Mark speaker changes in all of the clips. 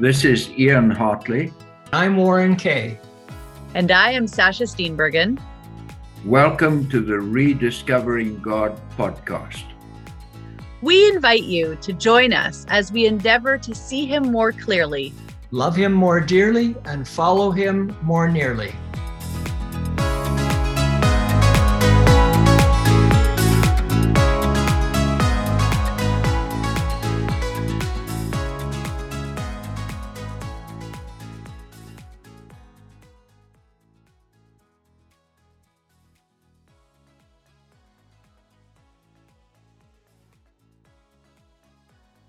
Speaker 1: This is Ian Hartley.
Speaker 2: I'm Warren Kay.
Speaker 3: And I am Sasha Steenbergen.
Speaker 1: Welcome to the Rediscovering God podcast.
Speaker 3: We invite you to join us as we endeavor to see Him more clearly,
Speaker 2: love Him more dearly, and follow Him more nearly.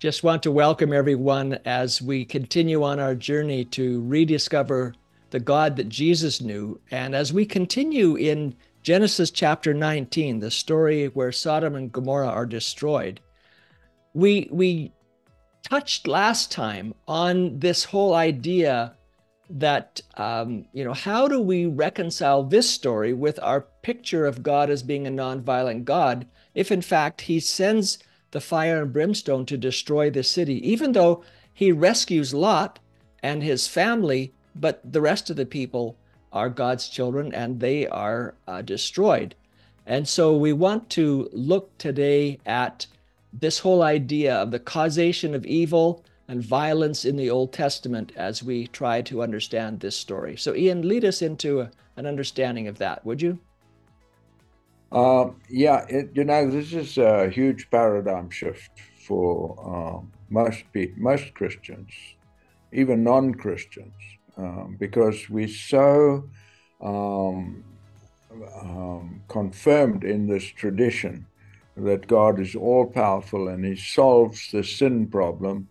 Speaker 2: Just want to welcome everyone as we continue on our journey to rediscover the God that Jesus knew. And as we continue in Genesis chapter 19, the story where Sodom and Gomorrah are destroyed, we, we touched last time on this whole idea that, um, you know, how do we reconcile this story with our picture of God as being a nonviolent God if, in fact, he sends the fire and brimstone to destroy the city, even though he rescues Lot and his family, but the rest of the people are God's children and they are uh, destroyed. And so we want to look today at this whole idea of the causation of evil and violence in the Old Testament as we try to understand this story. So, Ian, lead us into a, an understanding of that, would you?
Speaker 1: Uh, yeah, it, you know, this is a huge paradigm shift for uh, most people, most Christians, even non-Christians, um, because we're so um, um, confirmed in this tradition that God is all powerful and He solves the sin problem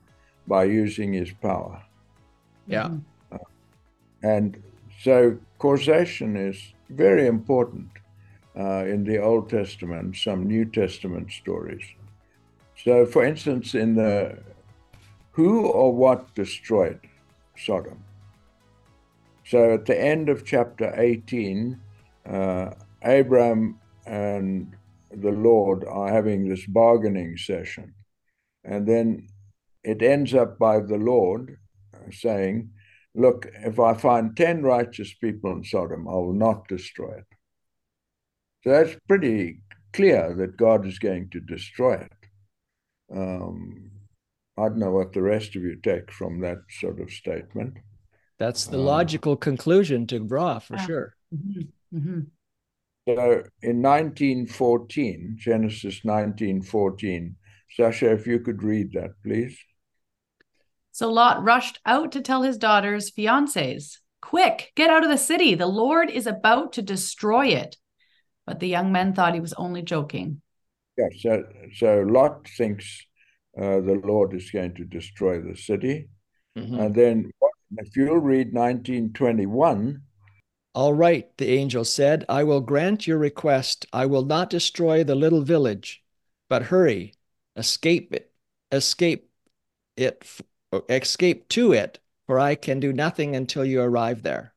Speaker 1: by using His power.
Speaker 2: Yeah.
Speaker 1: Uh, and so causation is very important uh, in the Old Testament, some New Testament stories. So, for instance, in the who or what destroyed Sodom? So, at the end of chapter 18, uh, Abram and the Lord are having this bargaining session. And then it ends up by the Lord saying, Look, if I find 10 righteous people in Sodom, I will not destroy it. So that's pretty clear that God is going to destroy it. Um, I don't know what the rest of you take from that sort of statement.
Speaker 2: That's the uh, logical conclusion to draw for yeah. sure.
Speaker 1: Mm-hmm. Mm-hmm. So in 1914, Genesis 1914, Sasha, if you could read that, please.
Speaker 4: So Lot rushed out to tell his daughters, fiancés, Quick, get out of the city. The Lord is about to destroy it. But the young men thought he was only joking.
Speaker 1: Yeah, so, so Lot thinks uh, the Lord is going to destroy the city. Mm-hmm. And then if you'll read 1921.
Speaker 2: All right, the angel said, I will grant your request. I will not destroy the little village, but hurry, escape it, escape it, escape to it, for I can do nothing until you arrive there.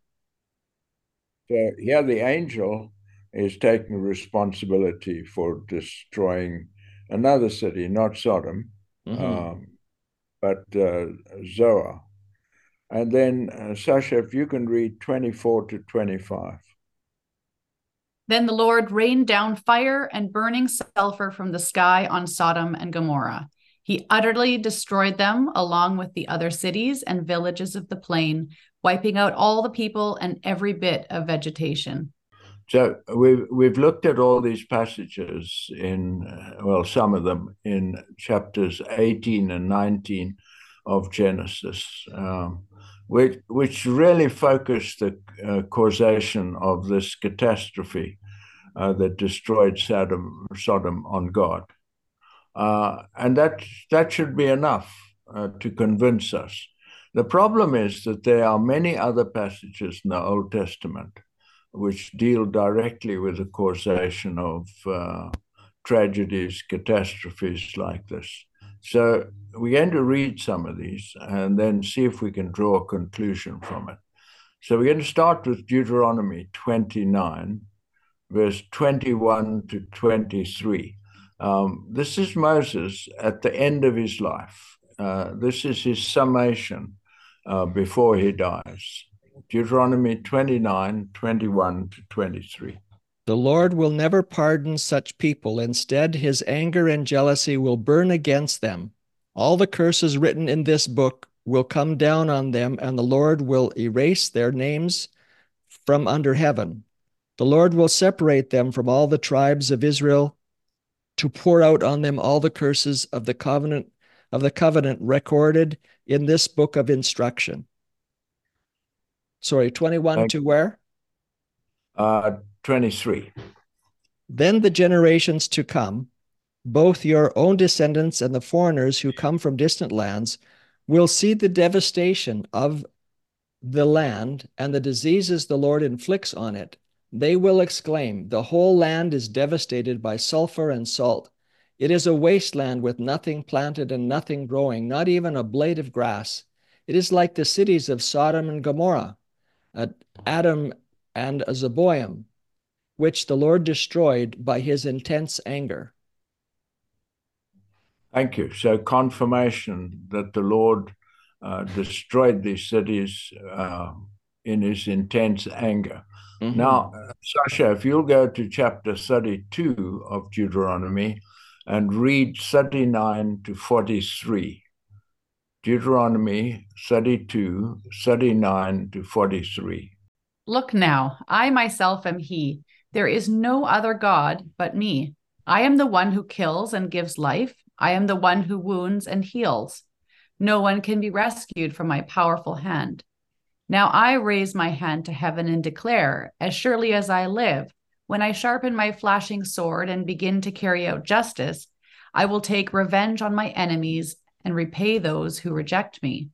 Speaker 1: So here the angel is taking responsibility for destroying another city, not Sodom, mm-hmm. um, but uh, Zoar. And then, uh, Sasha, if you can read 24 to 25.
Speaker 4: Then the Lord rained down fire and burning sulfur from the sky on Sodom and Gomorrah. He utterly destroyed them along with the other cities and villages of the plain, wiping out all the people and every bit of vegetation.
Speaker 1: So we've we've looked at all these passages in well, some of them in chapters 18 and 19 of Genesis, um, which which really focus the uh, causation of this catastrophe uh, that destroyed Sodom, Sodom on God, uh, and that that should be enough uh, to convince us. The problem is that there are many other passages in the Old Testament which deal directly with the causation of uh, tragedies, catastrophes like this. So we're going to read some of these and then see if we can draw a conclusion from it. So we're going to start with Deuteronomy 29, verse 21 to 23. Um, this is Moses at the end of his life. Uh, this is his summation uh, before he dies. Deuteronomy 29 21 to 23.
Speaker 2: The Lord will never pardon such people. Instead, his anger and jealousy will burn against them. All the curses written in this book will come down on them, and the Lord will erase their names from under heaven. The Lord will separate them from all the tribes of Israel to pour out on them all the curses of the covenant of the covenant recorded in this book of instruction. Sorry, 21
Speaker 1: Thank-
Speaker 2: to where?
Speaker 1: Uh, 23.
Speaker 2: Then the generations to come, both your own descendants and the foreigners who come from distant lands, will see the devastation of the land and the diseases the Lord inflicts on it. They will exclaim, The whole land is devastated by sulfur and salt. It is a wasteland with nothing planted and nothing growing, not even a blade of grass. It is like the cities of Sodom and Gomorrah, Admah and Zeboim, which the Lord destroyed by his intense anger.
Speaker 1: Thank you. So, confirmation that the Lord uh, destroyed these cities uh, in his intense anger.
Speaker 2: Mhm.
Speaker 1: Now, Sasha, if you'll go to chapter 32 of Deuteronomy and read 39 to 43. Deuteronomy 32, 39 to 43.
Speaker 4: Look now, I myself am he. There is no other God but me. I am the one who kills and gives life. I am the one who wounds and heals. No one can be rescued from my powerful hand. Now I raise my hand to heaven and declare, as surely as I live, when I sharpen my flashing sword and begin to carry out justice, I will take revenge on my enemies and repay those who reject me.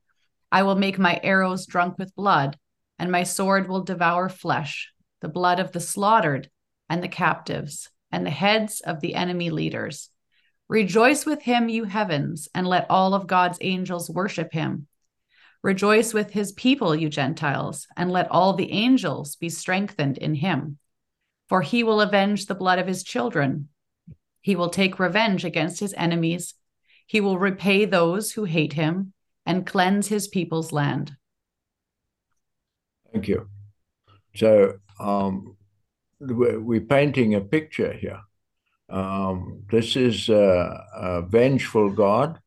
Speaker 4: I will make my arrows drunk with blood, and my sword will devour flesh, the blood of the slaughtered and the captives, and the heads of the enemy leaders. Rejoice with him, you heavens, and let all of God's angels worship him. Rejoice with his people, you Gentiles, and let all the angels be strengthened in him. For he will avenge the blood of his children. He will take revenge against his enemies. He will repay those who hate him and cleanse his people's land.
Speaker 1: Thank you. So, um, we're, painting a picture here. Um, this is a, a vengeful God,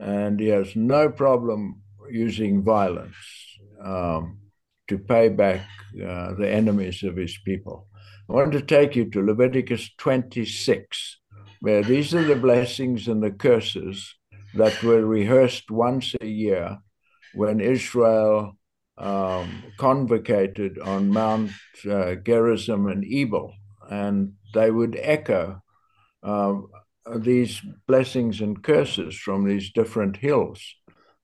Speaker 1: and he has no problem using violence um, to pay back uh, the enemies of his people. I want to take you to Leviticus 26, where these are the blessings and the curses that were rehearsed once a year when Israel um, convocated on Mount uh, Gerizim and Ebal, and they would echo um, these blessings and curses from these different hills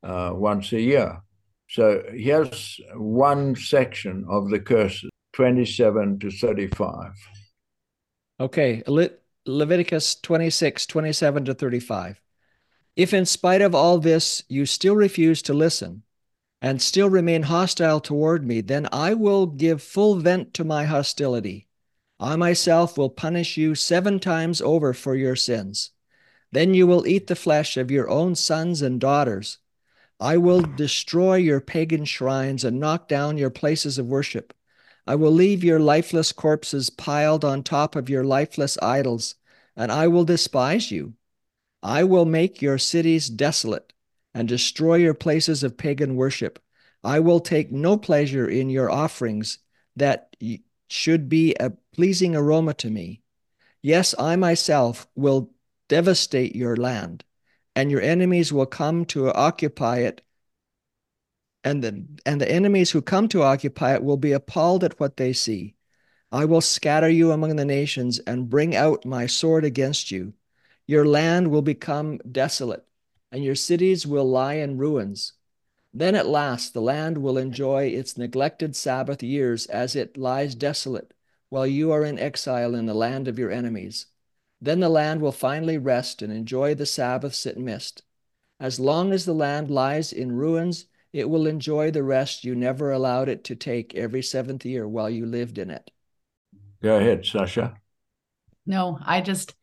Speaker 1: uh, once a year. So here's one section of the curses 27 to 35.
Speaker 2: Okay, Leviticus 26, 27 to 35. If in spite of all this you still refuse to listen and still remain hostile toward me, then I will give full vent to my hostility. I myself will punish you seven times over for your sins. Then you will eat the flesh of your own sons and daughters. I will destroy your pagan shrines and knock down your places of worship. I will leave your lifeless corpses piled on top of your lifeless idols, and I will despise you. I will make your cities desolate and destroy your places of pagan worship. I will take no pleasure in your offerings that should be a pleasing aroma to me. Yes, I myself will devastate your land, and your enemies will come to occupy it. And the, and the enemies who come to occupy it will be appalled at what they see. I will scatter you among the nations and bring out my sword against you. Your land will become desolate, and your cities will lie in ruins. Then at last the land will enjoy its neglected Sabbath years as it lies desolate, while you are in exile in the land of your enemies. Then the land will finally rest and enjoy the Sabbaths it missed. As long as the land lies in ruins, it will enjoy the rest you never allowed it to take every seventh year while you lived in it.
Speaker 1: Go ahead, Sasha.
Speaker 4: No, I just,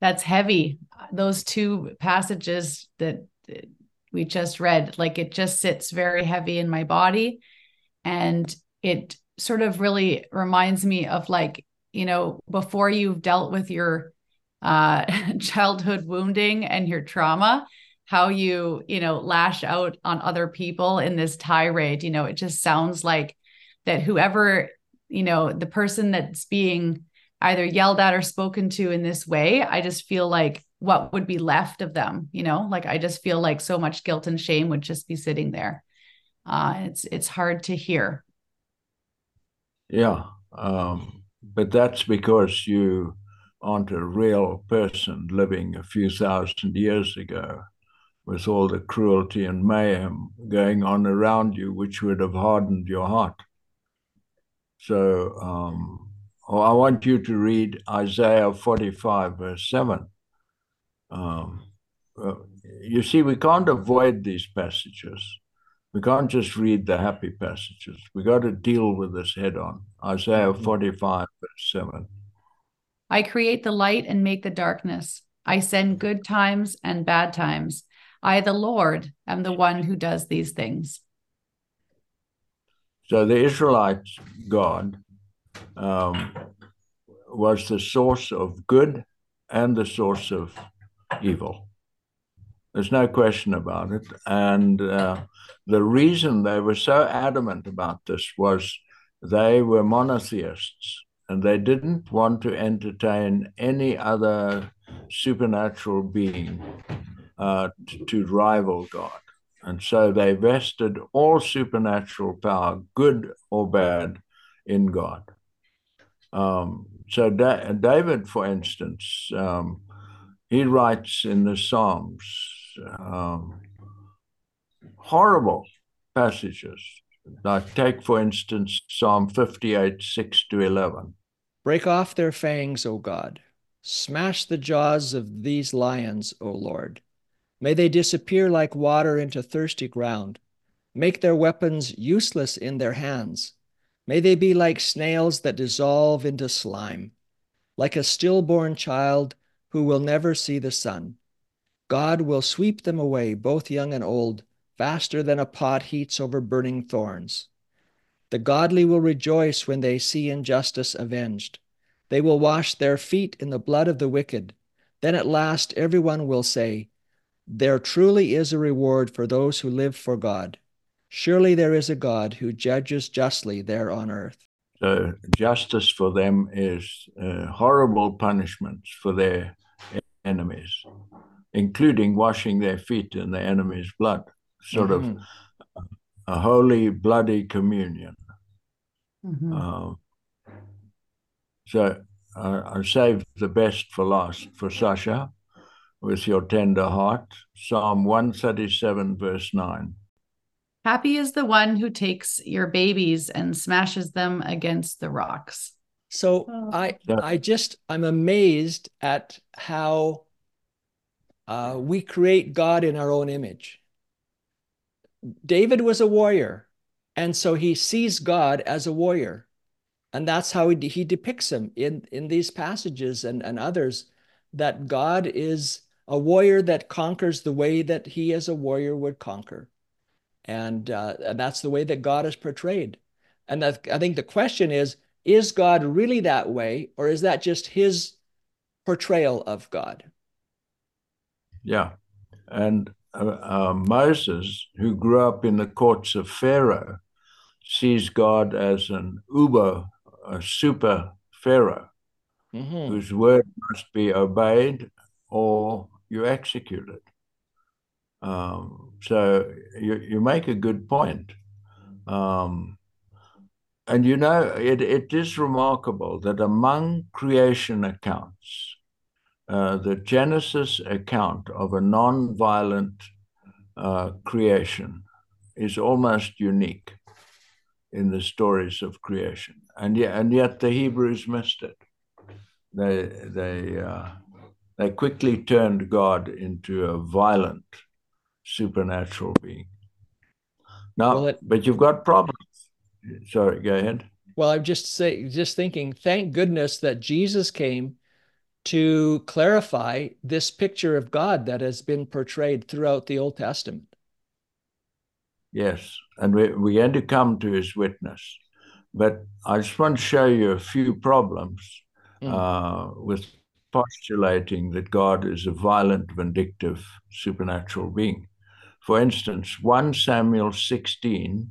Speaker 4: that's heavy. Those two passages that we just read. Like it just sits very heavy in my body. And it sort of really reminds me of like, you know, before you've dealt with your uh, childhood wounding and your trauma, how you, you know, lash out on other people in this tirade. You know, it just sounds like that whoever, you know, the person that's being either yelled at or spoken to in this way, I just feel like what would be left of them, you know, like I just feel like so much guilt and shame would just be sitting there. Uh, it's it's hard to hear.
Speaker 1: Yeah, um, but that's because you aren't a real person living a few thousand years ago with all the cruelty and mayhem going on around you, which would have hardened your heart. So um, I want you to read Isaiah 45, verse 7. Um, you see, we can't avoid these passages. We can't just read the happy passages. We got to deal with this head on. Isaiah mm-hmm. 45, verse 7.
Speaker 4: I create the light and make the darkness. I send good times and bad times. I, the Lord, am the one who does these things.
Speaker 1: So the Israelite God um, was the source of good and the source of evil. There's no question about it. And uh, the reason they were so adamant about this was they were monotheists and they didn't want to entertain any other supernatural being uh, to, to rival God. And so they vested all supernatural power, good or bad, in God. Um, so da- David, for instance, um, he writes in the Psalms um, horrible passages. Like take, for instance, Psalm 58, 6 to 11.
Speaker 2: Break off their fangs, O God. Smash the jaws of these lions, O Lord. May they disappear like water into thirsty ground. Make their weapons useless in their hands. May they be like snails that dissolve into slime, like a stillborn child who will never see the sun. God will sweep them away, both young and old, faster than a pot heats over burning thorns. The godly will rejoice when they see injustice avenged. They will wash their feet in the blood of the wicked. Then at last everyone will say, there truly is a reward for those who live for God. Surely there is a God who judges justly there on earth.
Speaker 1: So, justice for them is uh, horrible punishments for their enemies, including washing their feet in the enemy's blood, sort mm-hmm. of a holy, bloody communion. Mm-hmm. Uh, so, uh, I saved the best for last for Sasha with your tender heart. Psalm 137, verse 9.
Speaker 4: Happy is the one who takes your babies and smashes them against the rocks.
Speaker 2: So oh. I I just I'm amazed at how uh, we create God in our own image. David was a warrior, and so he sees God as a warrior, and that's how he, he depicts him in in these passages and and others. That God is a warrior that conquers the way that he as a warrior would conquer. And, uh, and that's the way that God is portrayed. And that, I think the question is is God really that way, or is that just his portrayal of God?
Speaker 1: Yeah. And uh, uh, Moses, who grew up in the courts of Pharaoh, sees God as an uber, a super Pharaoh, mm-hmm. whose word must be obeyed or you execute it. Um, so you, you make a good point. Um, and you know, it, it is remarkable that among creation accounts, uh, the Genesis account of a non-violent uh, creation is almost unique in the stories of creation, and yet, and yet the Hebrews missed it. They they uh, they quickly turned God into a violent supernatural being. Now, well, it, but you've got problems. Sorry, go ahead.
Speaker 2: Well, I'm just say, just thinking. Thank goodness that Jesus came to clarify this picture of God that has been portrayed throughout the Old Testament.
Speaker 1: Yes, and we, we're going to come to his witness. But I just want to show you a few problems
Speaker 2: Mm.
Speaker 1: uh, with postulating that God is a violent, vindictive, supernatural being. For instance, 1 Samuel 16,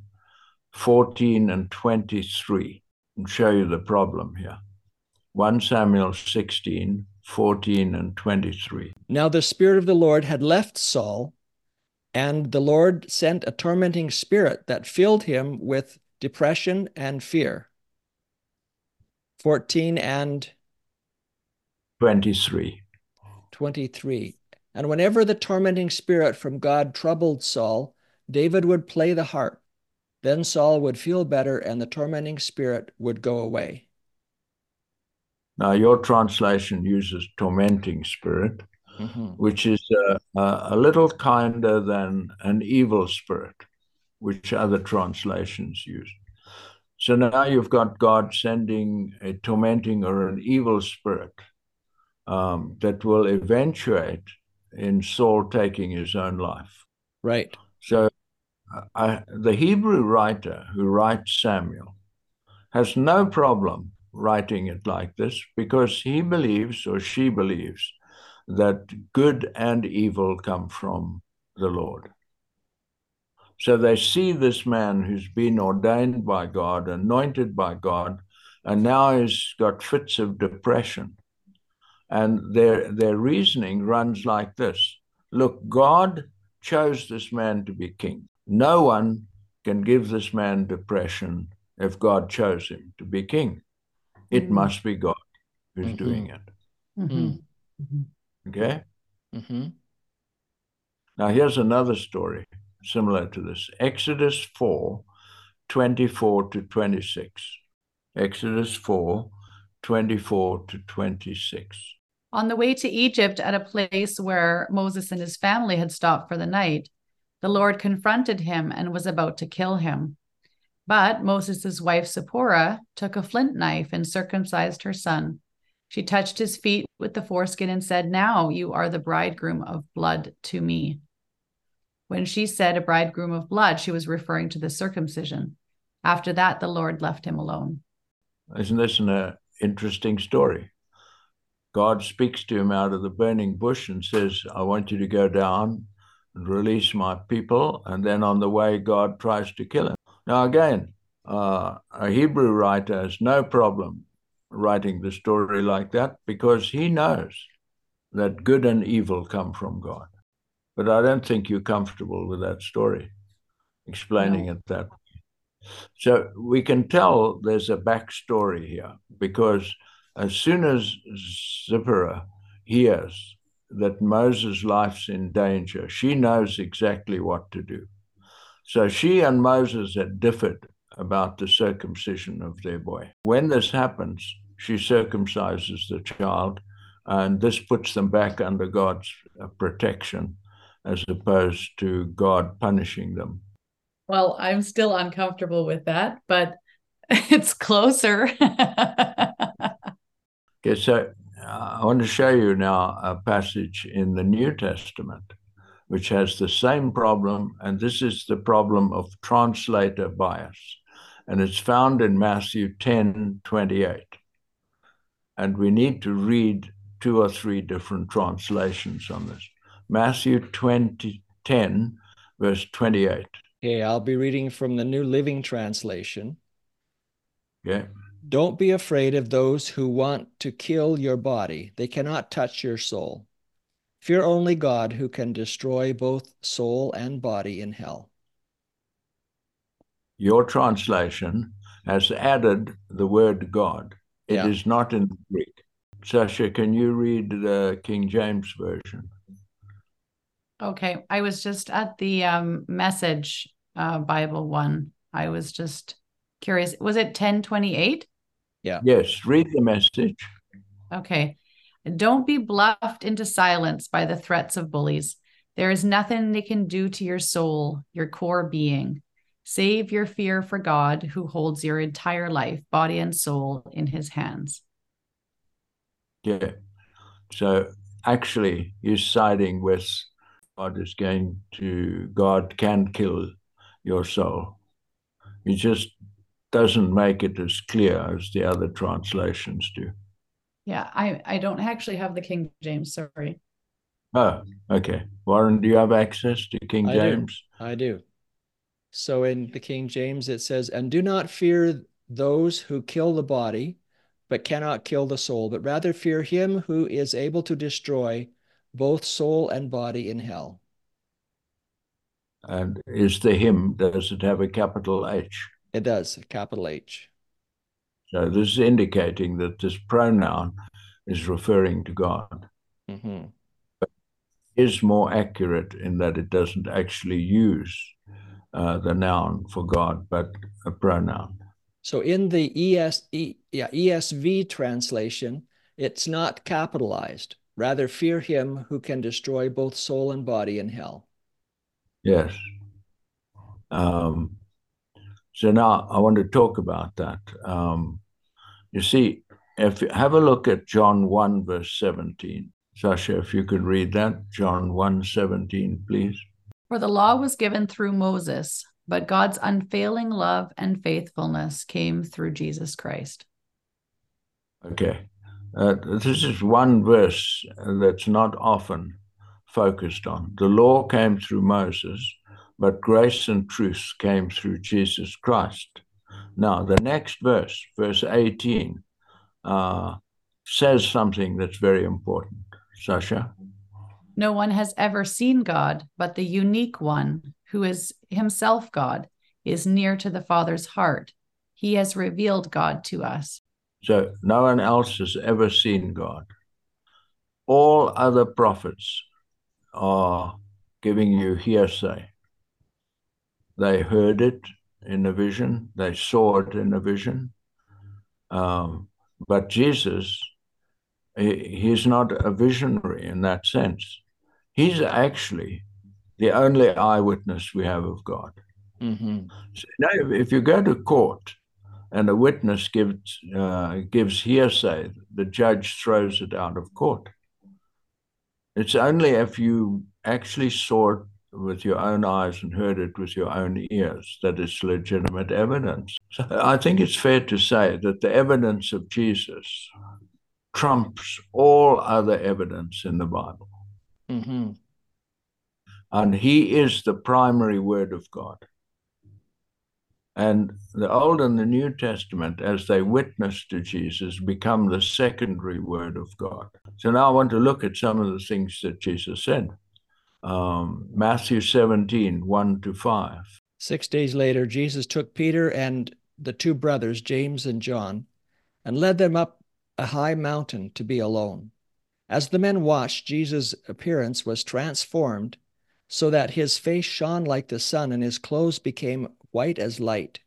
Speaker 1: 14, and 23. I'll show you the problem here. 1 Samuel 16, 14, and 23.
Speaker 2: Now the Spirit of the Lord had left Saul, and the Lord sent a tormenting spirit that filled him with depression and fear. 14 and
Speaker 1: 23.
Speaker 2: 23. And whenever the tormenting spirit from God troubled Saul, David would play the harp. Then Saul would feel better and the tormenting spirit would go away.
Speaker 1: Now, your translation uses tormenting spirit,
Speaker 2: Mhm.
Speaker 1: which is uh, a, a little kinder than an evil spirit, which other translations use. So now you've got God sending a tormenting or an evil spirit um, that will eventuate in Saul taking his own life.
Speaker 2: Right.
Speaker 1: So uh, I, the Hebrew writer who writes Samuel has no problem writing it like this because he believes or she believes that good and evil come from the Lord. So they see this man who's been ordained by God, anointed by God, and now he's got fits of depression. And their, their reasoning runs like this Look, God chose this man to be king. No one can give this man depression if God chose him to be king. It
Speaker 4: Mhm.
Speaker 1: must be God who's
Speaker 2: Mhm.
Speaker 1: doing it.
Speaker 4: Mhm. Mhm.
Speaker 1: Okay?
Speaker 2: hmm
Speaker 1: Now, here's another story similar to this Exodus 4 24 to 26. Exodus 4 24 to 26.
Speaker 4: On the way to Egypt, at a place where Moses and his family had stopped for the night, the Lord confronted him and was about to kill him. But Moses' wife Zipporah took a flint knife and circumcised her son. She touched his feet with the foreskin and said, Now you are the bridegroom of blood to me. When she said a bridegroom of blood, she was referring to the circumcision. After that, the Lord left him alone.
Speaker 1: Isn't this an uh, interesting story? God speaks to him out of the burning bush and says, I want you to go down and release my people. And then on the way, God tries to kill him. Now, again, uh, a Hebrew writer has no problem writing the story like that because he knows that good and evil come from God. But I don't think you're comfortable with that story, explaining
Speaker 4: No.
Speaker 1: it that way. So we can tell there's a backstory here because as soon as Zipporah hears that Moses' life's in danger, she knows exactly what to do. So she and Moses had differed about the circumcision of their boy. When this happens, she circumcises the child, and this puts them back under God's uh, protection as opposed to God punishing them.
Speaker 4: Well, I'm still uncomfortable with that, but it's closer.
Speaker 1: Okay, so I want to show you now a passage in the New Testament which has the same problem, and this is the problem of translator bias. And it's found in Matthew 10 28. And we need to read two or three different translations on this. Matthew 20, 10, verse 28.
Speaker 2: Okay, I'll be reading from the New Living Translation.
Speaker 1: Okay.
Speaker 2: Don't be afraid of those who want to kill your body. They cannot touch your soul. Fear only God who can destroy both soul and body in hell.
Speaker 1: Your translation has added the word God. It is
Speaker 2: Yeah.
Speaker 1: not in the Greek. Sasha, can you read the King James Version?
Speaker 4: okay, I was just at the um, message uh, Bible one. I was just curious. Was it 1028?
Speaker 1: Yes, read the message.
Speaker 4: Okay. Don't be bluffed into silence by the threats of bullies. There is nothing they can do to your soul, your core being. Save your fear for God, who holds your entire life, body and soul, in his hands.
Speaker 1: Yeah. So actually, you're siding with God is going to, God can kill your soul. You just doesn't make it as clear as the other translations do.
Speaker 4: Yeah, I, I don't actually have the King James, sorry.
Speaker 1: Oh, okay. Warren, do you have access to King
Speaker 2: I do.
Speaker 1: James?
Speaker 2: I do. So in the King James, it says, And do not fear those who kill the body, but cannot kill the soul, but rather fear him who is able to destroy both soul and body in hell.
Speaker 1: And is the him, does it have a capital H?
Speaker 2: It does, capital H.
Speaker 1: So this is indicating that this pronoun is referring to God.
Speaker 2: hmm
Speaker 1: Is more accurate in that it doesn't actually use uh, the noun for God, but a pronoun.
Speaker 2: So in the ES, E- yeah, ESV translation, it's not capitalized. Rather, fear him who can destroy both soul and body in hell.
Speaker 1: Yes. Um, so now I want to talk about that. Um, you see, if you have a look at John 1, verse 17. Sasha, if you could read that, John 1, 17, please.
Speaker 4: For the law was given through Moses, but God's unfailing love and faithfulness came through Jesus Christ.
Speaker 1: Okay. Uh, this is one verse that's not often focused on. The law came through Moses, but grace and truth came through Jesus Christ. Now, the next verse, verse 18, uh, says something that's very important. Sasha?
Speaker 4: No one has ever seen God, but the unique one, who is himself God, is near to the Father's heart. He has revealed God to us.
Speaker 1: So no one else has ever seen God. All other prophets are giving you hearsay. They heard it in a vision, they saw it in a vision. Um, but Jesus, he, he's not a visionary in that sense. He's actually the only eyewitness we have of God.
Speaker 2: hmm
Speaker 1: So now, if- if you go to court and a witness gives uh, gives hearsay, the judge throws it out of court. It's only if you actually saw it with your own eyes and heard it with your own ears that it's legitimate evidence. So I think it's fair to say that the evidence of Jesus trumps all other evidence in the Bible.
Speaker 2: hmm
Speaker 1: and he is the primary word of God. And the Old and the New Testament, as they witness to Jesus, become the secondary word of God. So now I want to look at some of the things that Jesus said. Um, Matthew 17, 1 to 5.
Speaker 2: Six days later, Jesus took Peter and the two brothers, James and John, and led them up a high mountain to be alone. As the men watched, Jesus' appearance was transformed so that his face shone like the sun and his clothes became white as light.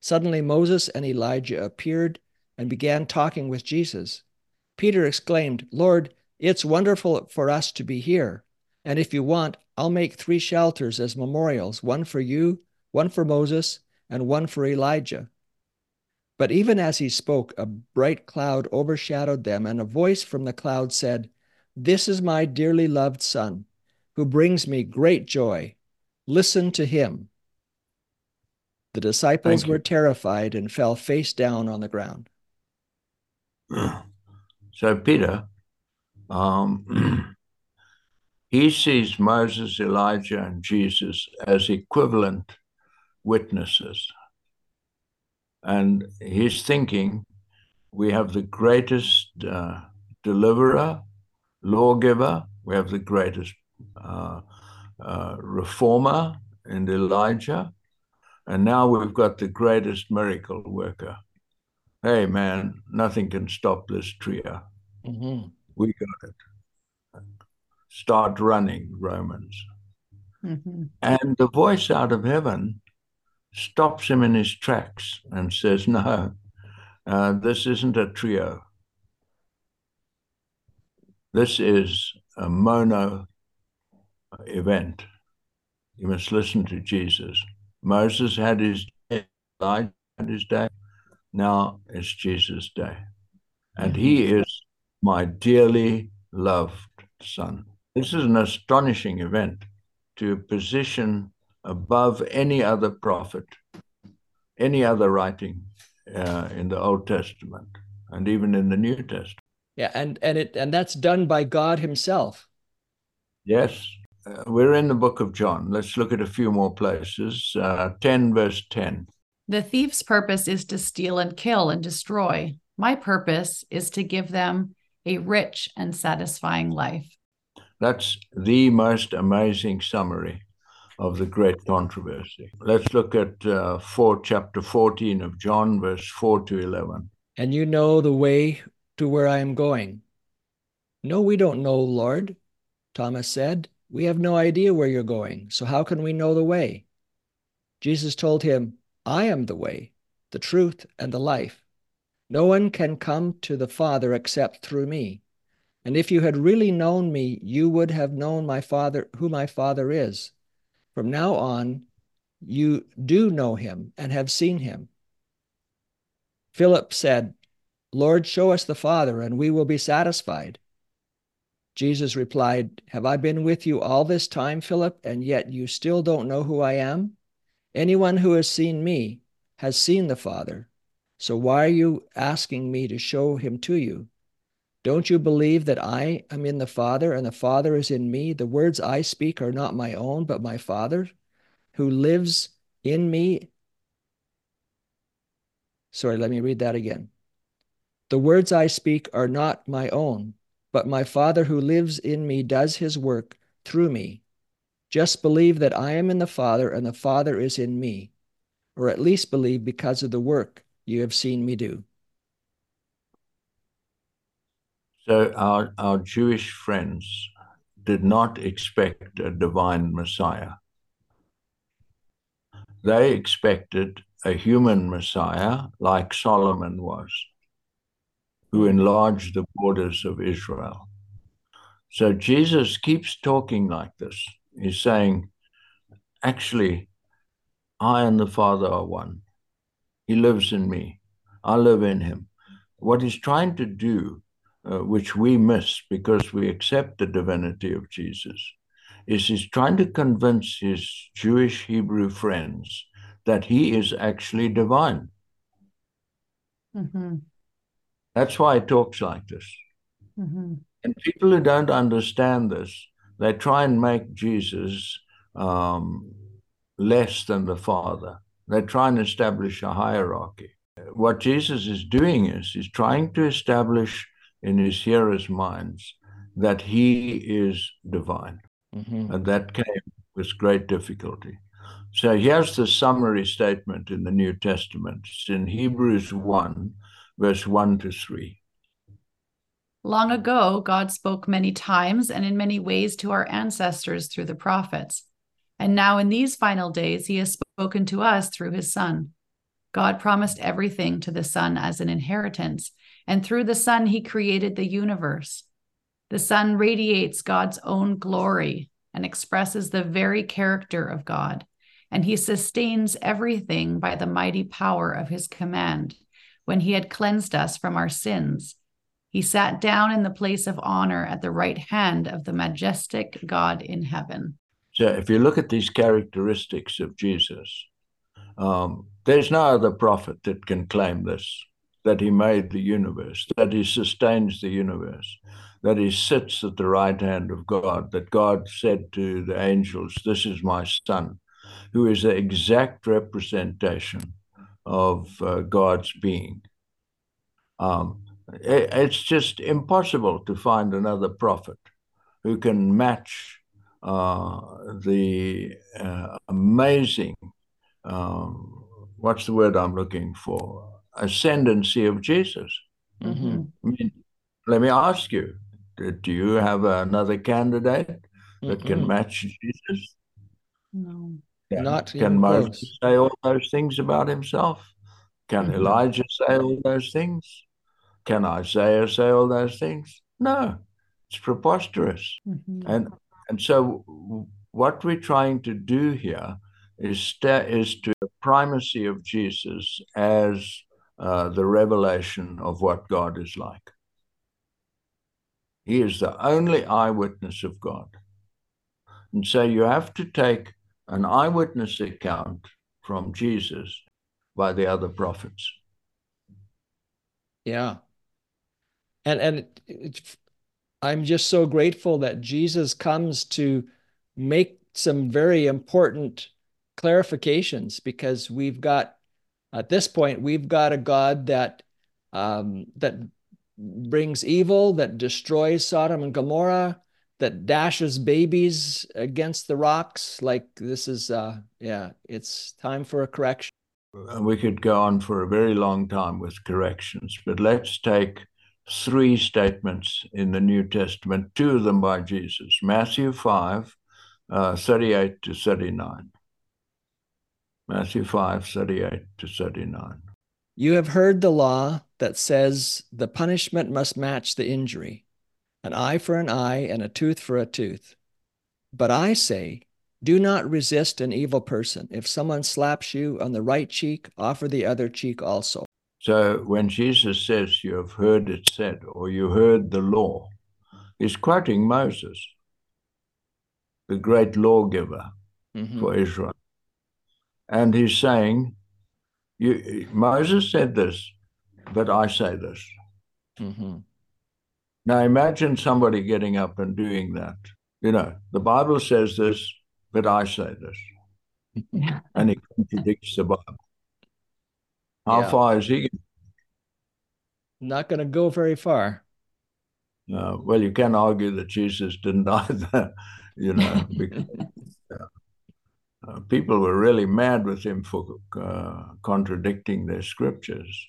Speaker 2: Suddenly, Moses and Elijah appeared and began talking with Jesus. Peter exclaimed, Lord, it's wonderful for us to be here. And if you want, I'll make three shelters as memorials one for you, one for Moses, and one for Elijah. But even as he spoke, a bright cloud overshadowed them, and a voice from the cloud said, This is my dearly loved Son, who brings me great joy. Listen to him. The disciples were terrified and fell face down on the ground.
Speaker 1: So Peter, um, he sees Moses, Elijah, and Jesus as equivalent witnesses. And he's thinking we have the greatest uh, deliverer, lawgiver, we have the greatest uh, uh, reformer in Elijah, and now we've got the greatest miracle worker. Hey, man, nothing can stop this trio.
Speaker 2: Mhm.
Speaker 1: We got it. Start running, Romans.
Speaker 4: Mhm.
Speaker 1: And the voice out of heaven stops him in his tracks and says, No, uh, this isn't a trio. This is a mono event. You must listen to Jesus. Moses had his day, Elijah had his day. Now it's Jesus' day. And he is my dearly loved son. This is an astonishing event to position above any other prophet, any other writing uh, in the Old Testament and even in the New Testament.
Speaker 2: Yeah, and and it and that's done by God Himself.
Speaker 1: Yes, uh, we're in the book of John. Let's look at a few more places. Uh, ten, verse ten.
Speaker 4: The thief's purpose is to steal and kill and destroy. My purpose is to give them a rich and satisfying life.
Speaker 1: That's the most amazing summary of the great controversy. Let's look at uh, four, chapter 14 of John, verse 4 to 11.
Speaker 2: And you know the way to where I am going. No, we don't know, Lord, Thomas said. We have no idea where you're going, so how can we know the way? Jesus told him, I am the way, the truth, and the life. No one can come to the Father except through me. And if you had really known me, you would have known my Father, who my Father is. From now on, you do know him and have seen him. Philip said, Lord, show us the Father, and we will be satisfied. Jesus replied, Have I been with you all this time, Philip, and yet you still don't know who I am? Anyone who has seen me has seen the Father. So why are you asking me to show him to you? Don't you believe that I am in the Father and the Father is in me? The words I speak are not my own, but my Father who lives in me. Sorry, let me read that again. The words I speak are not my own, but my Father who lives in me does his work through me. Just believe that I am in the Father and the Father is in me, or at least believe because of the work you have seen me do.
Speaker 1: So our, our Jewish friends did not expect a divine Messiah. They expected a human Messiah like Solomon was, who enlarged the borders of Israel. So Jesus keeps talking like this. He's saying, actually, I and the Father are one. He lives in me. I live in him. What he's trying to do uh, which we miss because we accept the divinity of Jesus, is he's trying to convince his Jewish Hebrew friends that he is actually divine. Mm-hmm. That's why he talks like this. Mm-hmm. And people who don't understand this, they try and make Jesus um, less than the Father. They try and establish a hierarchy. What Jesus is doing is he's trying to establish in his hearers' minds that he is divine. Mm-hmm. And that came with great difficulty. So here's the summary statement in the New Testament. It's in Hebrews 1, verse 1 to 3.
Speaker 4: Long ago, God spoke many times and in many ways to our ancestors through the prophets. And now, in these final days, he has spoken to us through his Son. God promised everything to the Son as an inheritance and through the Son, he created the universe. The Son radiates God's own glory and expresses the very character of God, and he sustains everything by the mighty power of his command. When he had cleansed us from our sins, he sat down in the place of honor at the right hand of the majestic God in heaven.
Speaker 1: So, if you look at these characteristics of Jesus, um, there's no other prophet that can claim this that he made the universe, that he sustains the universe, that he sits at the right hand of God, that God said to the angels, This is my son, who is the exact representation of uh, God's being. Um, it, it's just impossible to find another prophet who can match uh, the uh, amazing, um, what's the word I'm looking for? ascendancy of Jesus. Mm-hmm. I mean, let me ask you: Do you have another candidate that mm-hmm. can match Jesus?
Speaker 2: No, can, not
Speaker 1: can Moses say all those things about himself? Can mm-hmm. Elijah say all those things? Can Isaiah say all those things? No, it's preposterous. Mm-hmm. And and so what we're trying to do here is is to the primacy of Jesus as uh, the revelation of what God is like. He is the only eyewitness of God. And so you have to take an eyewitness account from Jesus by the other prophets.
Speaker 2: Yeah. And and it, it, I'm just so grateful that Jesus comes to make some very important clarifications because we've got at this point we've got a God that um, that brings evil, that destroys Sodom and Gomorrah, that dashes babies against the rocks. Like this is, uh, yeah, it's time for a correction.
Speaker 1: And We could go on for a very long time with corrections, but let's take three statements in the New Testament, two of them by Jesus Matthew 5, uh, 38 to 39. Matthew 5, 38 to 39.
Speaker 2: You have heard the law that says the punishment must match the injury an eye for an eye and a tooth for a tooth. But I say, do not resist an evil person. If someone slaps you on the right cheek, offer the other cheek also.
Speaker 1: So when Jesus says, You have heard it said, or you heard the law, he's quoting Moses, the great lawgiver mm-hmm. for Israel. And he's saying, you, Moses said this, but I say this. Mm-hmm. Now imagine somebody getting up and doing that. You know, the Bible says this, but I say this. Yeah. And he contradicts the Bible. How yeah. far is he? going?
Speaker 2: Not going to go very far.
Speaker 1: Uh, well, you can argue that Jesus didn't either, you know, because uh, people were really mad with him for uh, contradicting their scriptures.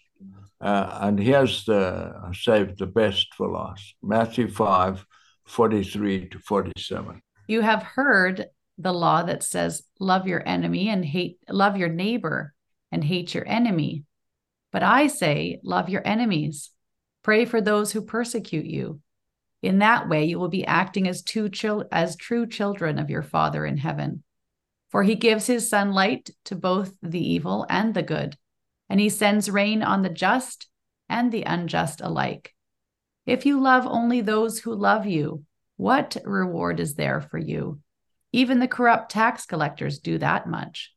Speaker 1: Uh, and here's the saved the best for last Matthew 5 43 to 47.
Speaker 4: You have heard the law that says, Love your enemy and hate, love your neighbor and hate your enemy. But I say, love your enemies. Pray for those who persecute you. In that way, you will be acting as, two chil- as true children of your Father in heaven. For he gives his sunlight to both the evil and the good, and he sends rain on the just and the unjust alike. If you love only those who love you, what reward is there for you? Even the corrupt tax collectors do that much.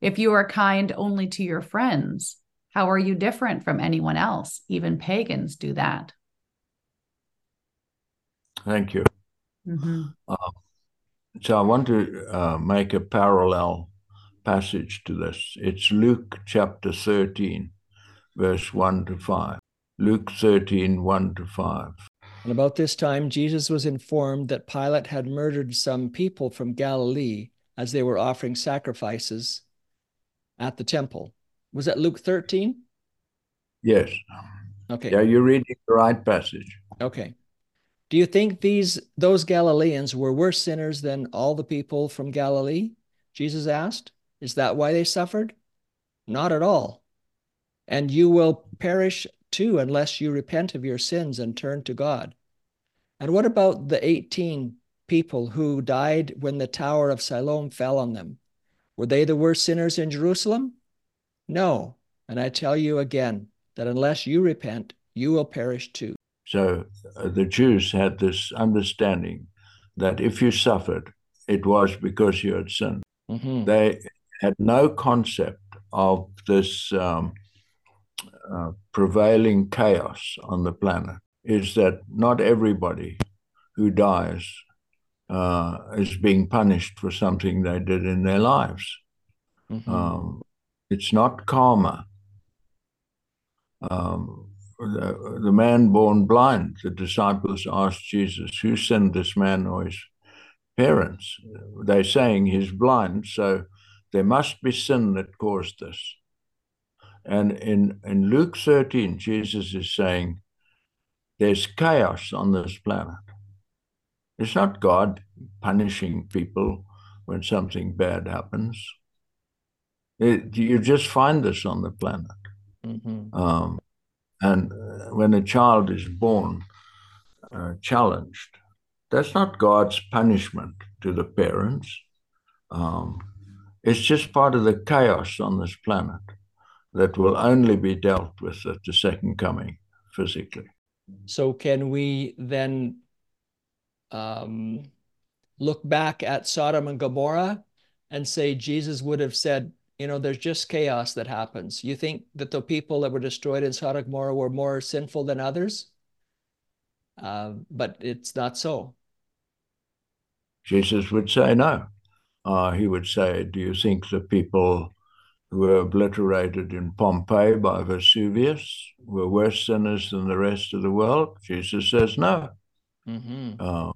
Speaker 4: If you are kind only to your friends, how are you different from anyone else? Even pagans do that.
Speaker 1: Thank you. Mm-hmm. Uh, so I want to uh, make a parallel passage to this. It's Luke chapter 13, verse 1 to 5. Luke 13, 1 to 5.
Speaker 2: And about this time, Jesus was informed that Pilate had murdered some people from Galilee as they were offering sacrifices at the temple. Was that Luke 13?
Speaker 1: Yes.
Speaker 2: Okay.
Speaker 1: Yeah, you're reading the right passage.
Speaker 2: Okay. Do you think these those Galileans were worse sinners than all the people from Galilee? Jesus asked. Is that why they suffered? Not at all. And you will perish too unless you repent of your sins and turn to God. And what about the 18 people who died when the Tower of Siloam fell on them? Were they the worst sinners in Jerusalem? No. And I tell you again that unless you repent, you will perish too.
Speaker 1: So uh, the Jews had this understanding that if you suffered, it was because you had sinned. Mm-hmm. They had no concept of this um, uh, prevailing chaos on the planet. Is that not everybody who dies uh, is being punished for something they did in their lives? Mm-hmm. Um, it's not karma. Um, the, the, man born blind, the disciples asked Jesus, Who sent this man or his parents? They're saying he's blind, so there must be sin that caused this. And in, in Luke 13, Jesus is saying, There's chaos on this planet. It's not God punishing people when something bad happens. It, you just find this on the planet. Mm-hmm. Um, and uh, when a child is born uh, challenged, that's not God's punishment to the parents. Um, it's just part of the chaos on this planet that will only be dealt with at the second coming physically.
Speaker 2: So, can we then um, look back at Sodom and Gomorrah and say Jesus would have said, you know, there's just chaos that happens. You think that the people that were destroyed in Sodom and Gomorrah were more sinful than others? Uh, but it's not so.
Speaker 1: Jesus would say no. Uh, he would say, Do you think the people who were obliterated in Pompeii by Vesuvius were worse sinners than the rest of the world? Jesus says no. Mm-hmm. Uh,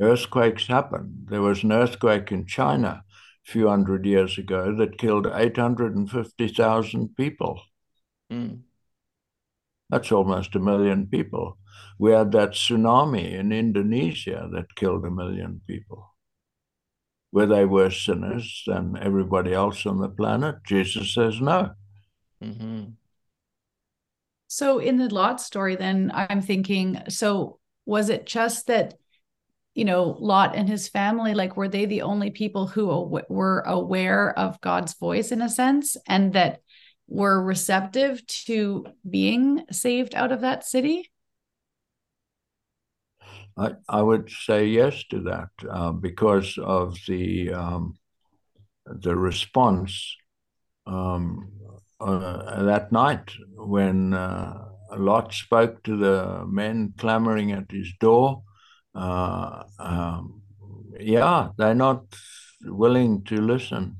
Speaker 1: earthquakes happen. There was an earthquake in China few hundred years ago that killed 850,000 people. Mm. That's almost a million people. We had that tsunami in Indonesia that killed a million people. Were they worse sinners than everybody else on the planet? Jesus says no. Mm-hmm.
Speaker 4: So, in the Lot story, then I'm thinking so was it just that you know lot and his family like were they the only people who aw- were aware of god's voice in a sense and that were receptive to being saved out of that city?
Speaker 1: I, I would say yes to that uh, because of the um, the response um, uh, that night when uh, Lot spoke to the men clamoring at his door uh, um, yeah, they're not willing to listen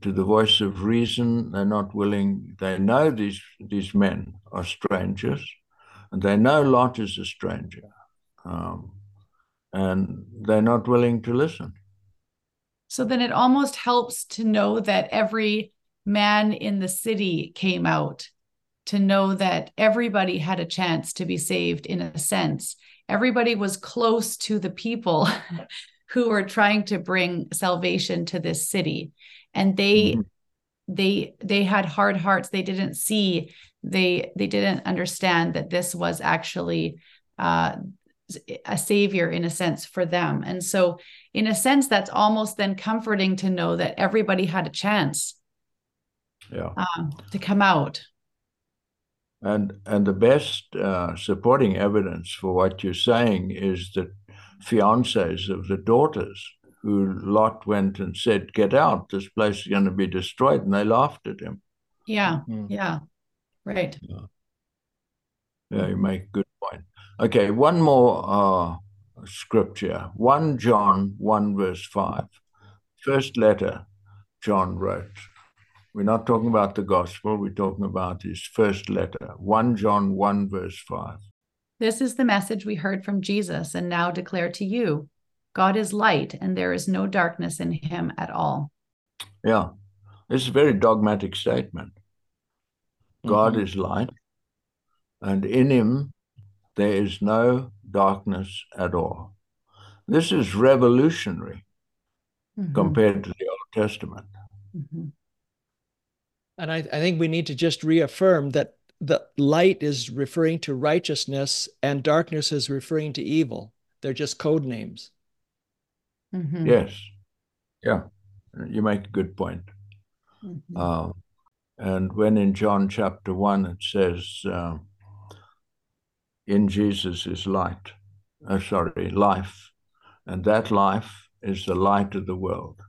Speaker 1: to the voice of reason. They're not willing. They know these these men are strangers, and they know Lot is a stranger, um, and they're not willing to listen.
Speaker 4: So then it almost helps to know that every man in the city came out to know that everybody had a chance to be saved in a sense. Everybody was close to the people who were trying to bring salvation to this city. And they mm-hmm. they they had hard hearts. They didn't see they they didn't understand that this was actually uh, a savior in a sense for them. And so in a sense that's almost then comforting to know that everybody had a chance
Speaker 1: yeah.
Speaker 4: um, to come out
Speaker 1: and and the best uh, supporting evidence for what you're saying is the fiancés of the daughters who Lot went and said, "Get out! This place is going to be destroyed," and they laughed at him.
Speaker 4: Yeah, mm-hmm. yeah, right.
Speaker 1: Yeah. yeah, you make a good point. Okay, one more uh, scripture: one John one verse five. First letter John wrote. We're not talking about the gospel, we're talking about his first letter, 1 John 1, verse 5.
Speaker 4: This is the message we heard from Jesus and now declare to you God is light, and there is no darkness in him at all.
Speaker 1: Yeah, this is a very dogmatic statement. God mm-hmm. is light, and in him there is no darkness at all. This is revolutionary mm-hmm. compared to the Old Testament. Mm-hmm.
Speaker 2: And I, I think we need to just reaffirm that the light is referring to righteousness and darkness is referring to evil. They're just code names.
Speaker 1: Mm-hmm. Yes. Yeah. You make a good point. Mm-hmm. Uh, and when in John chapter 1 it says, uh, in Jesus is light, uh, sorry, life, and that life is the light of the world.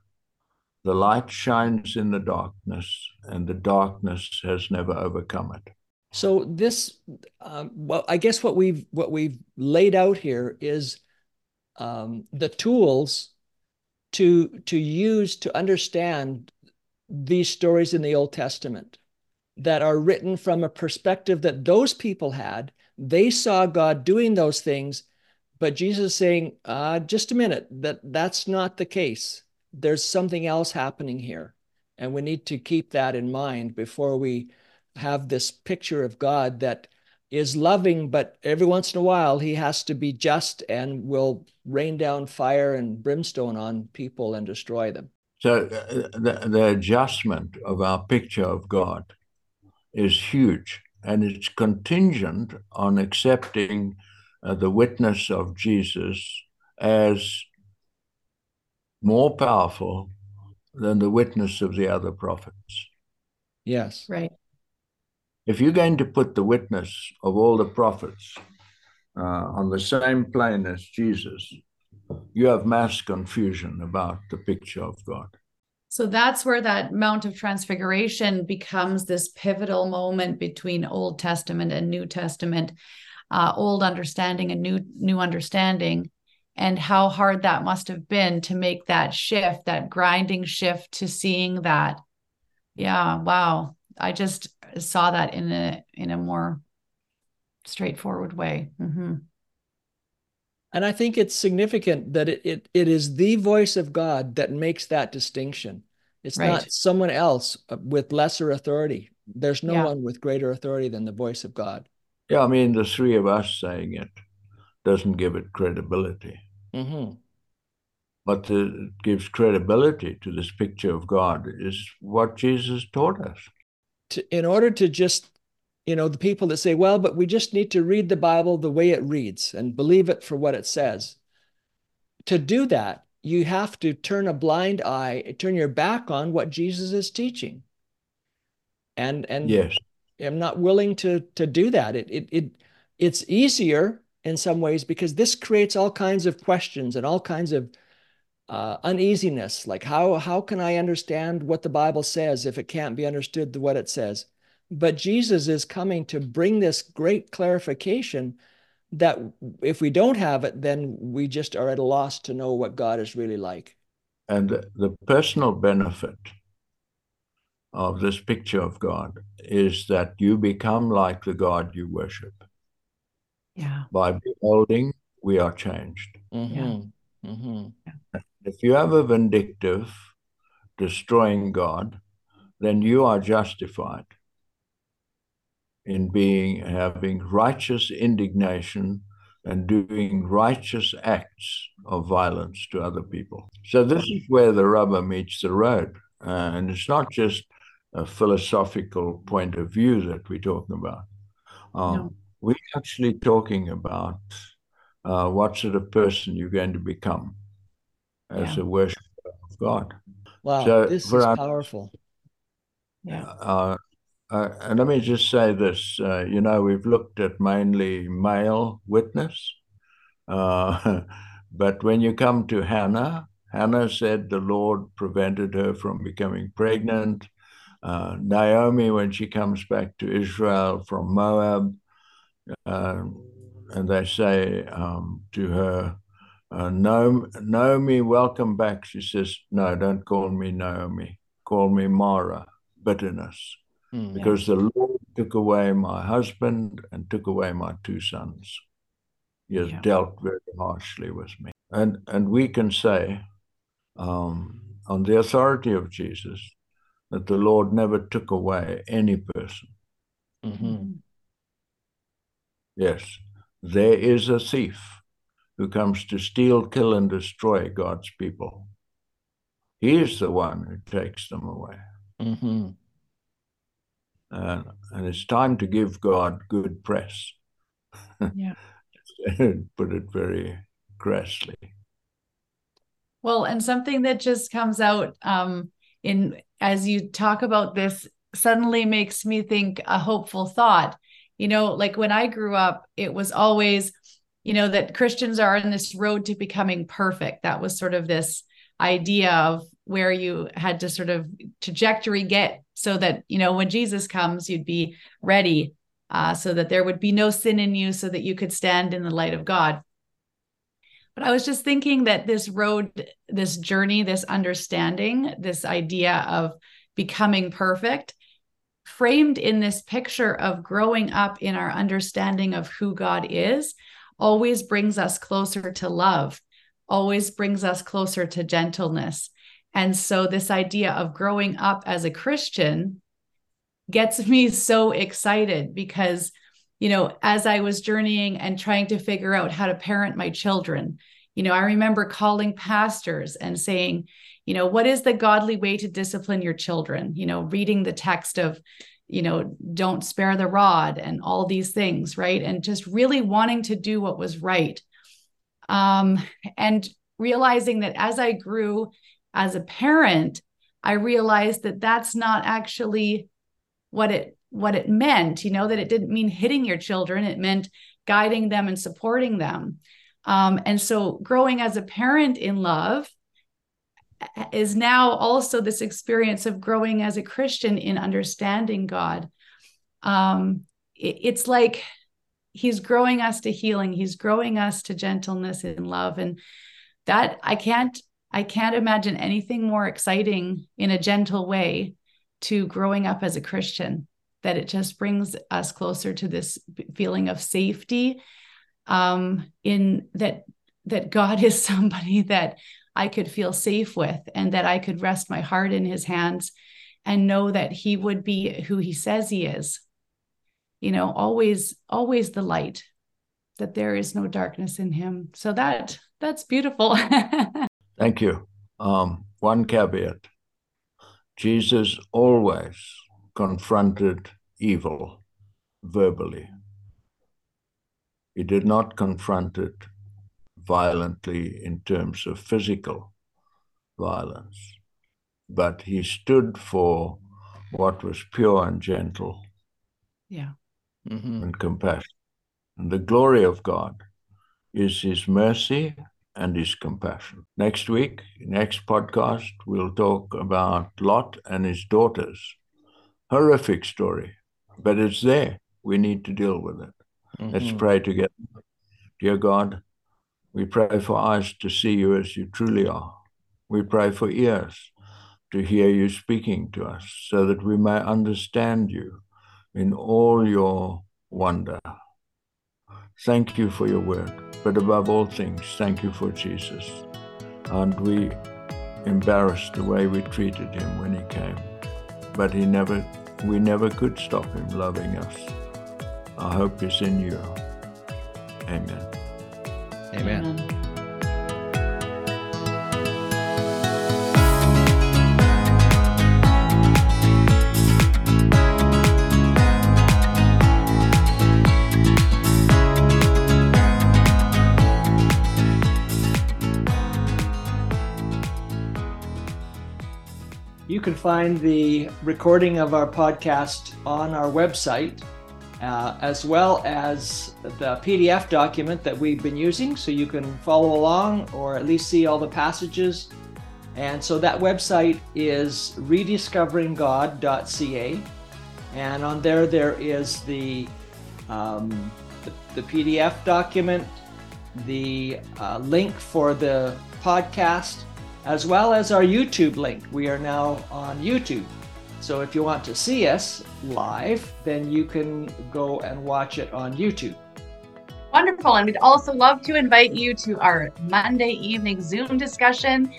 Speaker 1: The light shines in the darkness, and the darkness has never overcome it.
Speaker 2: So this, um, well, I guess what we've what we've laid out here is um, the tools to to use to understand these stories in the Old Testament that are written from a perspective that those people had. They saw God doing those things, but Jesus is saying, uh, "Just a minute, that that's not the case." There's something else happening here. And we need to keep that in mind before we have this picture of God that is loving, but every once in a while he has to be just and will rain down fire and brimstone on people and destroy them.
Speaker 1: So uh, the, the adjustment of our picture of God is huge, and it's contingent on accepting uh, the witness of Jesus as more powerful than the witness of the other prophets.
Speaker 2: Yes.
Speaker 4: Right.
Speaker 1: If you're going to put the witness of all the prophets uh, on the same plane as Jesus, you have mass confusion about the picture of God.
Speaker 4: So that's where that Mount of Transfiguration becomes this pivotal moment between Old Testament and New Testament, uh, old understanding and new new understanding, and how hard that must have been to make that shift, that grinding shift to seeing that. Yeah, wow. I just saw that in a in a more straightforward way. Mm-hmm.
Speaker 2: And I think it's significant that it, it, it is the voice of God that makes that distinction. It's right. not someone else uh, with lesser authority. There's no yeah. one with greater authority than the voice of God.
Speaker 1: Yeah, I mean, the three of us saying it doesn't give it credibility. Mm-hmm. What the, gives credibility to this picture of God is what Jesus taught us.
Speaker 2: To, in order to just you know, the people that say, well, but we just need to read the Bible the way it reads and believe it for what it says. To do that, you have to turn a blind eye, turn your back on what Jesus is teaching. And and
Speaker 1: yes.
Speaker 2: I'm not willing to to do that. It it it it's easier in some ways because this creates all kinds of questions and all kinds of uh, uneasiness. Like how how can I understand what the Bible says if it can't be understood what it says? But Jesus is coming to bring this great clarification that if we don't have it, then we just are at a loss to know what God is really like.
Speaker 1: And the personal benefit of this picture of God is that you become like the God you worship.
Speaker 4: Yeah.
Speaker 1: By beholding, we are changed.
Speaker 2: Mm-hmm. Yeah. Mm-hmm.
Speaker 1: If you have a vindictive, destroying God, then you are justified in being having righteous indignation and doing righteous acts of violence to other people. So this is where the rubber meets the road, uh, and it's not just a philosophical point of view that we're talking about. Um, no. We're actually talking about uh, what sort of person you're going to become as yeah. a worshiper of God.
Speaker 2: Wow, so this is our, powerful.
Speaker 1: Yeah. Uh, uh, and let me just say this uh, you know, we've looked at mainly male witness, uh, but when you come to Hannah, Hannah said the Lord prevented her from becoming pregnant. Uh, Naomi, when she comes back to Israel from Moab, uh, and they say um, to her, uh, Naomi, welcome back. She says, No, don't call me Naomi. Call me Mara, bitterness mm, because yeah. the Lord took away my husband and took away my two sons. He has yeah. dealt very harshly with me. And, and we can say, um, on the authority of Jesus, that the Lord never took away any person. Mm-hmm. Yes, there is a thief who comes to steal, kill, and destroy God's people. He is the one who takes them away.
Speaker 2: Mm-hmm.
Speaker 1: Uh, and it's time to give God good press.
Speaker 4: Yeah.
Speaker 1: Put it very crassly.
Speaker 4: Well, and something that just comes out um, in as you talk about this suddenly makes me think a hopeful thought. You know, like when I grew up, it was always, you know, that Christians are on this road to becoming perfect. That was sort of this idea of where you had to sort of trajectory get so that you know when jesus comes you'd be ready uh, so that there would be no sin in you so that you could stand in the light of god but i was just thinking that this road this journey this understanding this idea of becoming perfect framed in this picture of growing up in our understanding of who god is always brings us closer to love always brings us closer to gentleness. And so, this idea of growing up as a Christian gets me so excited because, you know, as I was journeying and trying to figure out how to parent my children, you know, I remember calling pastors and saying, you know, what is the godly way to discipline your children? You know, reading the text of, you know, don't spare the rod and all these things, right? And just really wanting to do what was right. Um, and realizing that as I grew as a parent, I realized that that's not actually what it what it meant. You know that it didn't mean hitting your children; it meant guiding them and supporting them. Um, and so, growing as a parent in love is now also this experience of growing as a Christian in understanding God. Um, it, it's like he's growing us to healing, he's growing us to gentleness and love. And that I can't I can't imagine anything more exciting in a gentle way to growing up as a Christian that it just brings us closer to this feeling of safety um, in that that God is somebody that I could feel safe with and that I could rest my heart in his hands and know that he would be who he says he is. You know, always always the light that there is no darkness in him. So that that's beautiful.
Speaker 1: Thank you. Um, one caveat Jesus always confronted evil verbally. He did not confront it violently in terms of physical violence, but he stood for what was pure and gentle
Speaker 4: yeah.
Speaker 1: Mm-hmm. and compassion. And the glory of God is his mercy and his compassion. Next week, next podcast, we'll talk about Lot and his daughters. Horrific story, but it's there. We need to deal with it. Mm-hmm. Let's pray together. Dear God, we pray for eyes to see you as you truly are. We pray for ears to hear you speaking to us so that we may understand you in all your wonder. Thank you for your word. But above all things, thank you for Jesus. And we embarrassed the way we treated him when he came. But he never we never could stop him loving us. Our hope is in you. Amen.
Speaker 2: Amen. Amen. You can find the recording of our podcast on our website, uh, as well as the PDF document that we've been using, so you can follow along or at least see all the passages. And so that website is rediscoveringgod.ca, and on there there is the um, the, the, PDF document, the uh, link for the podcast as well as our YouTube link. We are now on YouTube. So if you want to see us live, then you can go and watch it on YouTube.
Speaker 3: Wonderful. And we'd also love to invite you to our Monday evening Zoom discussion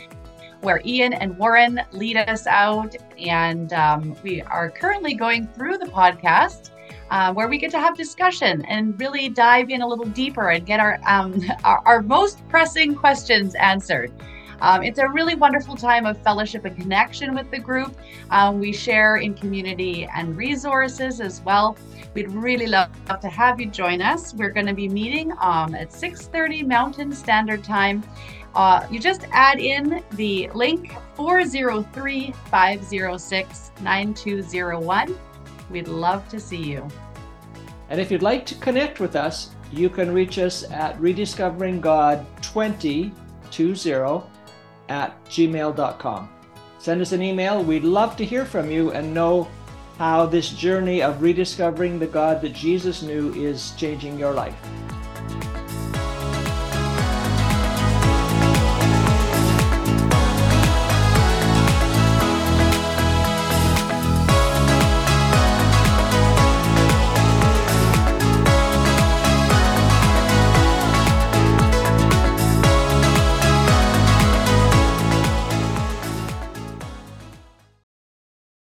Speaker 3: where Ian and Warren lead us out. And um, we are currently going through the podcast. Uh, where we get to have discussion and really dive in a little deeper and get our, um, our, our most pressing questions answered. Um, it's a really wonderful time of fellowship and connection with the group. Um, we share in community and resources as well. We'd really love to have you join us. We're going to be meeting um, at 6:30 Mountain Standard Time. Uh, you just add in the link 403-506-9201. We'd love to see you.
Speaker 2: And if you'd like to connect with us, you can reach us at rediscovering God 2020 at gmail.com. Send us an email. We'd love to hear from you and know how this journey of rediscovering the God that Jesus knew is changing your life.